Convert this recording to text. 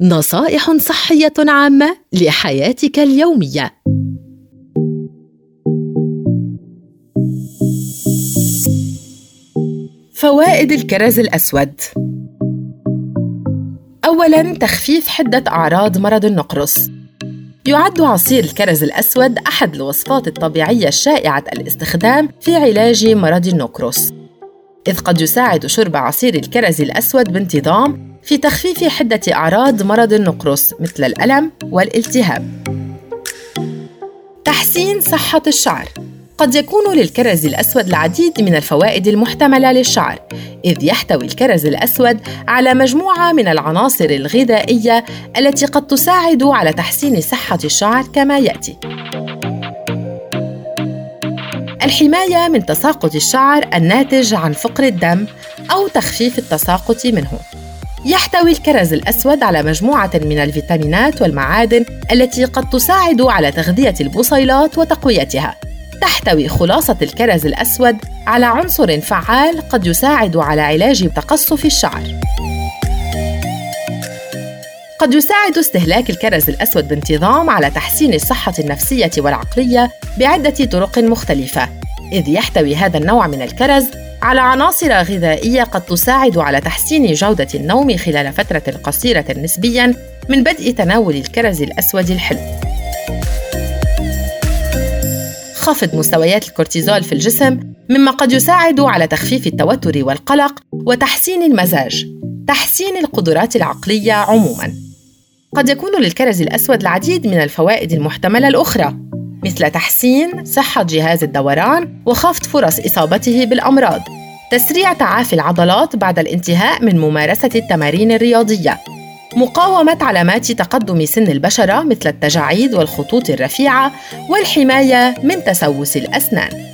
نصائح صحية عامة لحياتك اليومية. فوائد الكرز الأسود. أولاً تخفيف حدة أعراض مرض النقرس. يعد عصير الكرز الأسود أحد الوصفات الطبيعية الشائعة الاستخدام في علاج مرض النقرس. إذ قد يساعد شرب عصير الكرز الأسود بانتظام في تخفيف حدة أعراض مرض النقرس مثل الألم والالتهاب. تحسين صحة الشعر قد يكون للكرز الأسود العديد من الفوائد المحتملة للشعر، إذ يحتوي الكرز الأسود على مجموعة من العناصر الغذائية التي قد تساعد على تحسين صحة الشعر كما يأتي. الحماية من تساقط الشعر الناتج عن فقر الدم أو تخفيف التساقط منه. يحتوي الكرز الأسود على مجموعة من الفيتامينات والمعادن التي قد تساعد على تغذية البصيلات وتقويتها. تحتوي خلاصة الكرز الأسود على عنصر فعال قد يساعد على علاج تقصف الشعر. قد يساعد استهلاك الكرز الأسود بانتظام على تحسين الصحة النفسية والعقلية بعدة طرق مختلفة، إذ يحتوي هذا النوع من الكرز على عناصر غذائية قد تساعد على تحسين جودة النوم خلال فترة قصيرة نسبياً من بدء تناول الكرز الأسود الحلو. خفض مستويات الكورتيزول في الجسم مما قد يساعد على تخفيف التوتر والقلق وتحسين المزاج، تحسين القدرات العقلية عموماً. قد يكون للكرز الأسود العديد من الفوائد المحتملة الأخرى مثل تحسين صحة جهاز الدوران وخفض فرص إصابته بالأمراض. تسريع تعافي العضلات بعد الانتهاء من ممارسة التمارين الرياضية. مقاومة علامات تقدم سن البشرة مثل التجاعيد والخطوط الرفيعة والحماية من تسوس الأسنان.